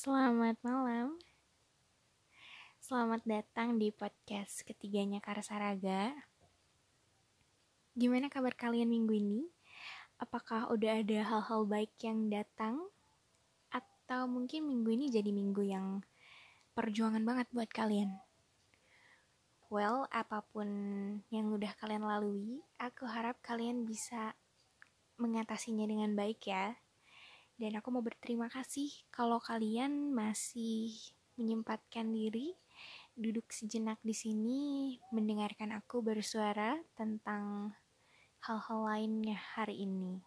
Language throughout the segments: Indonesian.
Selamat malam. Selamat datang di podcast ketiganya Karsaraga. Gimana kabar kalian minggu ini? Apakah udah ada hal-hal baik yang datang? Atau mungkin minggu ini jadi minggu yang perjuangan banget buat kalian? Well, apa pun yang udah kalian lalui, aku harap kalian bisa mengatasinya dengan baik ya dan aku mau berterima kasih kalau kalian masih menyempatkan diri duduk sejenak di sini mendengarkan aku bersuara tentang hal-hal lainnya hari ini.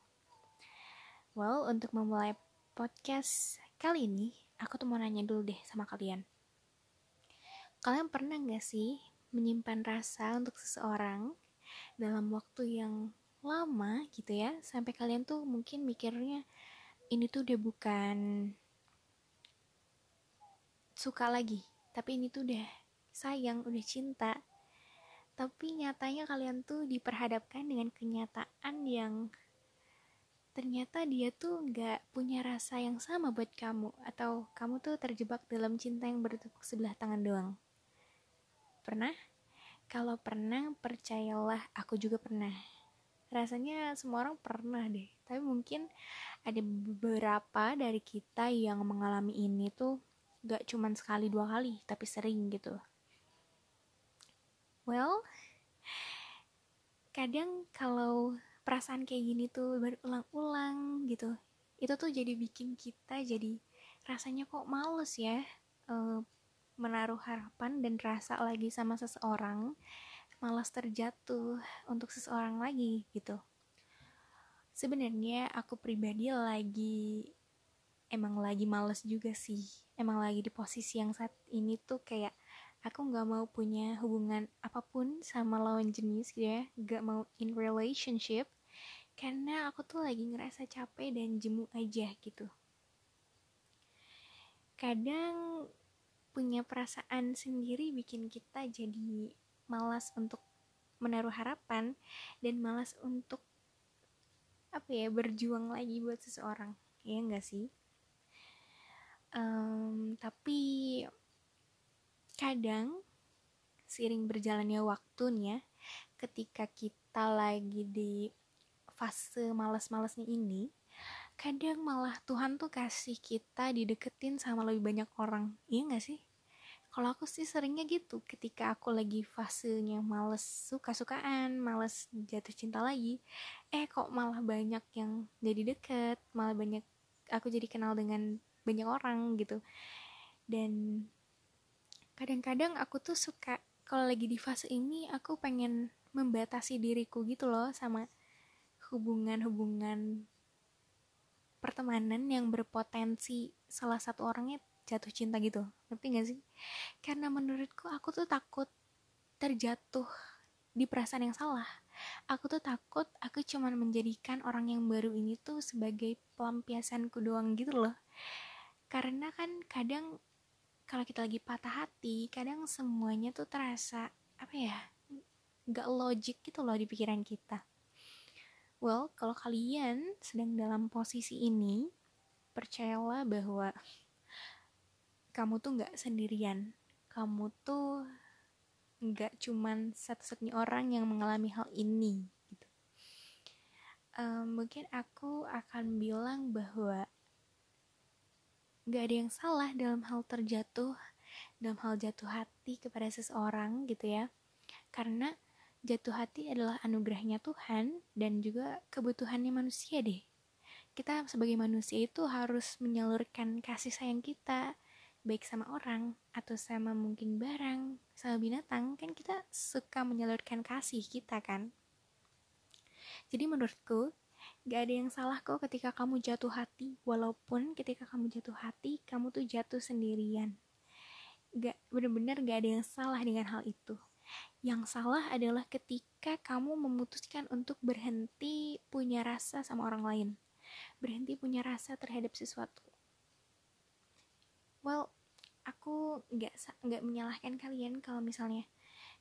Well, untuk memulai podcast kali ini, aku tuh mau nanya dulu deh sama kalian. Kalian pernah gak sih menyimpan rasa untuk seseorang dalam waktu yang lama gitu ya, sampai kalian tuh mungkin mikirnya, ini tuh udah bukan suka lagi tapi ini tuh udah sayang udah cinta. Tapi nyatanya kalian tuh diperhadapkan dengan kenyataan yang ternyata dia tuh nggak punya rasa yang sama buat kamu atau kamu tuh terjebak dalam cinta yang bertepuk sebelah tangan doang. Pernah? Kalau pernah percayalah aku juga pernah rasanya semua orang pernah deh. Tapi mungkin ada beberapa dari kita yang mengalami ini tuh gak cuman sekali dua kali tapi sering gitu. Well kadang kalau perasaan kayak gini tuh berulang-ulang gitu itu tuh jadi bikin kita jadi rasanya kok males ya uh, menaruh harapan dan rasa lagi sama seseorang malas terjatuh untuk seseorang lagi gitu. Sebenarnya aku pribadi lagi emang lagi males juga sih. Emang lagi di posisi yang saat ini tuh kayak aku nggak mau punya hubungan apa pun sama lawan jenis gitu ya. Nggak mau in relationship karena aku tuh lagi ngerasa capek dan jemu aja gitu. Kadang punya perasaan sendiri bikin kita jadi malas untuk menaruh harapan dan malas untuk apa ya berjuang lagi buat seseorang. Ya enggak sih? Um, tapi kadang seiring berjalannya waktu nih ya ketika kita lagi di fase malas-malasnya ini kadang malah Tuhan tuh kasih kita dideketin sama lebih banyak orang. Iya gak sih kalau aku sih seringnya gitu ketika aku lagi fasenya males suka-sukaan males jatuh cinta lagi eh kok malah banyak yang jadi deket malah banyak aku jadi kenal dengan banyak orang gitu. Dan kadang-kadang aku tuh suka kalau lagi di fase ini aku pengen membatasi diriku gitu loh sama hubungan-hubungan pertemanan yang berpotensi salah satu orangnya jatuh cinta gitu. Ngerti gak sih? Karena menurutku aku tuh takut terjatuh di perasaan yang salah. Aku tuh takut aku cuman menjadikan orang yang baru ini tuh sebagai pelampiasanku doang gitu loh. Karena kan kadang kalau kita lagi patah hati kadang semuanya tuh terasa apa ya gak logik gitu loh di pikiran kita. Well kalau kalian sedang dalam posisi ini percayalah bahwa kamu tuh nggak sendirian. Kamu tuh nggak cuman satu-satunya orang yang mengalami hal ini gitu. um, mungkin aku akan bilang bahwa nggak ada yang salah dalam hal terjatuh dalam hal jatuh hati kepada seseorang gitu ya. Karena jatuh hati adalah anugerahnya Tuhan dan juga kebutuhannya manusia deh. Kita sebagai manusia itu harus menyalurkan kasih sayang kita baik sama orang atau sama mungkin barang sama binatang kan kita suka menyalurkan kasih kita kan? Jadi menurutku gak ada yang salah kok ketika kamu jatuh hati. Walaupun ketika kamu jatuh hati kamu tuh jatuh sendirian. Gak bener-bener gak ada yang salah dengan hal itu. Yang salah adalah ketika kamu memutuskan untuk berhenti punya rasa sama orang lain. Berhenti punya rasa terhadap sesuatu well aku nggak nggak menyalahkan kalian kalau misalnya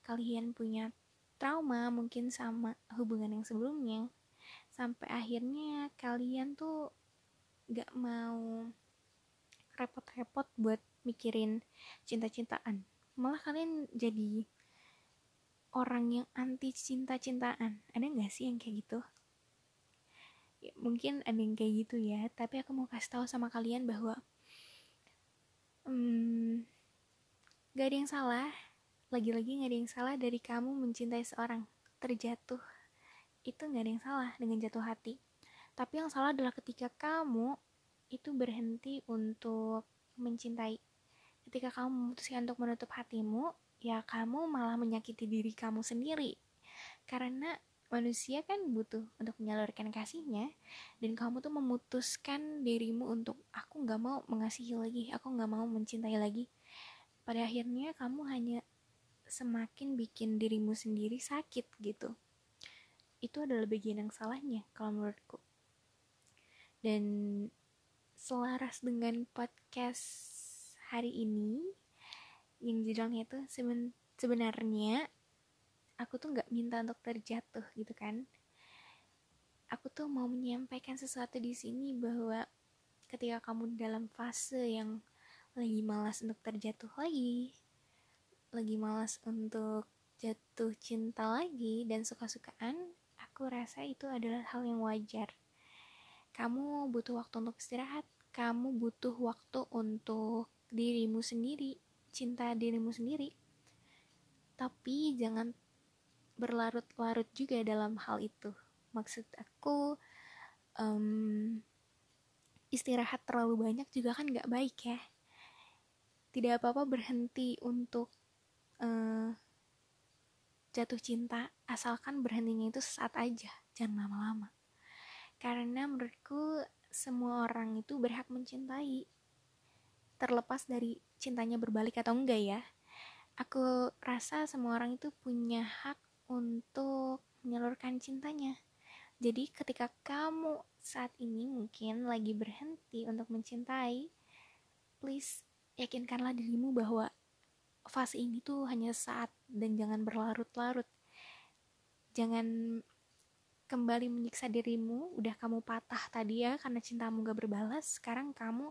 kalian punya trauma mungkin sama hubungan yang sebelumnya. Sampai akhirnya kalian tuh nggak mau repot-repot repot buat mikirin cinta-cintaan. Malah kalian jadi orang yang anti cinta-cintaan. Ada nggak sih yang kayak gitu? Ya, mungkin ada yang kayak gitu ya. Tapi aku mau kasih tahu sama kalian bahwa hmm, gak ada yang salah. Lagi-lagi gak ada yang salah dari kamu mencintai seorang terjatuh. Itu gak ada yang salah dengan jatuh hati. Tapi yang salah adalah ketika kamu itu berhenti untuk mencintai. Ketika kamu memutuskan untuk menutup hatimu ya kamu malah menyakiti diri kamu sendiri. Karena manusia kan butuh untuk menyalurkan kasihnya dan kamu tuh memutuskan dirimu untuk aku nggak mau mengasihi lagi aku nggak mau mencintai lagi. Pada akhirnya kamu hanya semakin bikin dirimu sendiri sakit gitu. Itu adalah bagian yang salahnya kalau menurutku. Dan selaras dengan podcast hari ini yang judulnya itu seben sebenarnya aku tuh nggak minta untuk terjatuh gitu kan aku tuh mau menyampaikan sesuatu di sini bahwa ketika kamu dalam fase yang lagi malas untuk terjatuh lagi lagi malas untuk jatuh cinta lagi dan suka-sukaan, aku rasa itu adalah hal yang wajar. Kamu butuh waktu untuk istirahat, kamu butuh waktu untuk dirimu sendiri, cinta dirimu sendiri. Tapi jangan berlarut-larut juga dalam hal itu. Maksud aku, um, istirahat terlalu banyak juga kan gak baik ya. Tidak apa-apa berhenti untuk uh, jatuh cinta asalkan berhentinya itu saat aja jangan lama-lama karena menurutku semua orang itu berhak mencintai terlepas dari cintanya berbalik atau enggak ya aku rasa semua orang itu punya hak untuk menyalurkan cintanya. Jadi ketika kamu saat ini mungkin lagi berhenti untuk mencintai please yakinkanlah dirimu bahwa fase ini tuh hanya saat dan jangan berlarut-larut. Jangan kembali menyiksa dirimu. Udah kamu patah tadi ya karena cintamu gak berbalas sekarang kamu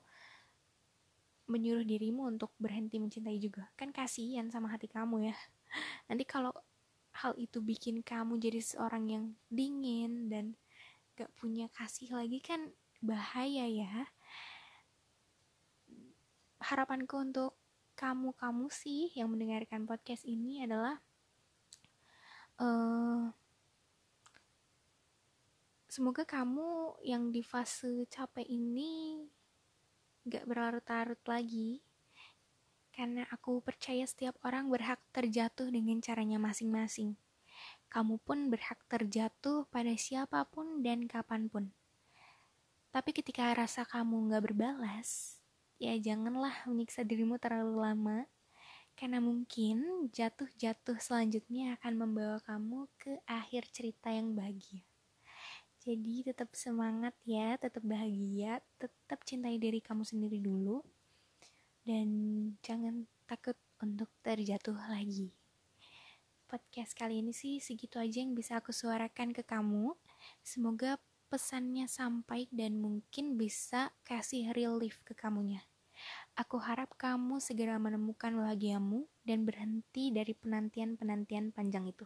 menyuruh dirimu untuk berhenti mencintai juga. Kan kasihan sama hati kamu ya. Nanti kalau hal itu bikin kamu jadi seorang yang dingin dan gak punya kasih lagi kan bahaya ya. Harapanku untuk kamu-kamu sih yang mendengarkan podcast ini adalah uh, semoga kamu yang di fase capek ini gak berlarut-larut lagi karena aku percaya setiap orang berhak terjatuh dengan caranya masing-masing. Kamu pun berhak terjatuh pada siapa pun dan kapan pun. Tapi ketika rasa kamu gak berbalas, ya janganlah menyiksa dirimu terlalu lama karena mungkin jatuh-jatuh selanjutnya akan membawa kamu ke akhir cerita yang bahagia. Jadi tetap semangat ya, tetap bahagia, tetap cintai diri kamu sendiri dulu dan jangan takut untuk terjatuh lagi. Podcast kali ini sih segitu aja yang bisa aku suarakan ke kamu. Semoga pesannya sampai dan mungkin bisa kasih relief ke kamunya. Aku harap kamu segera menemukan bahagiamu dan berhenti dari penantian-penantian panjang itu.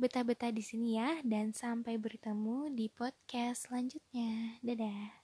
Betah-betah di sini ya, dan sampai bertemu di podcast selanjutnya. Dadah.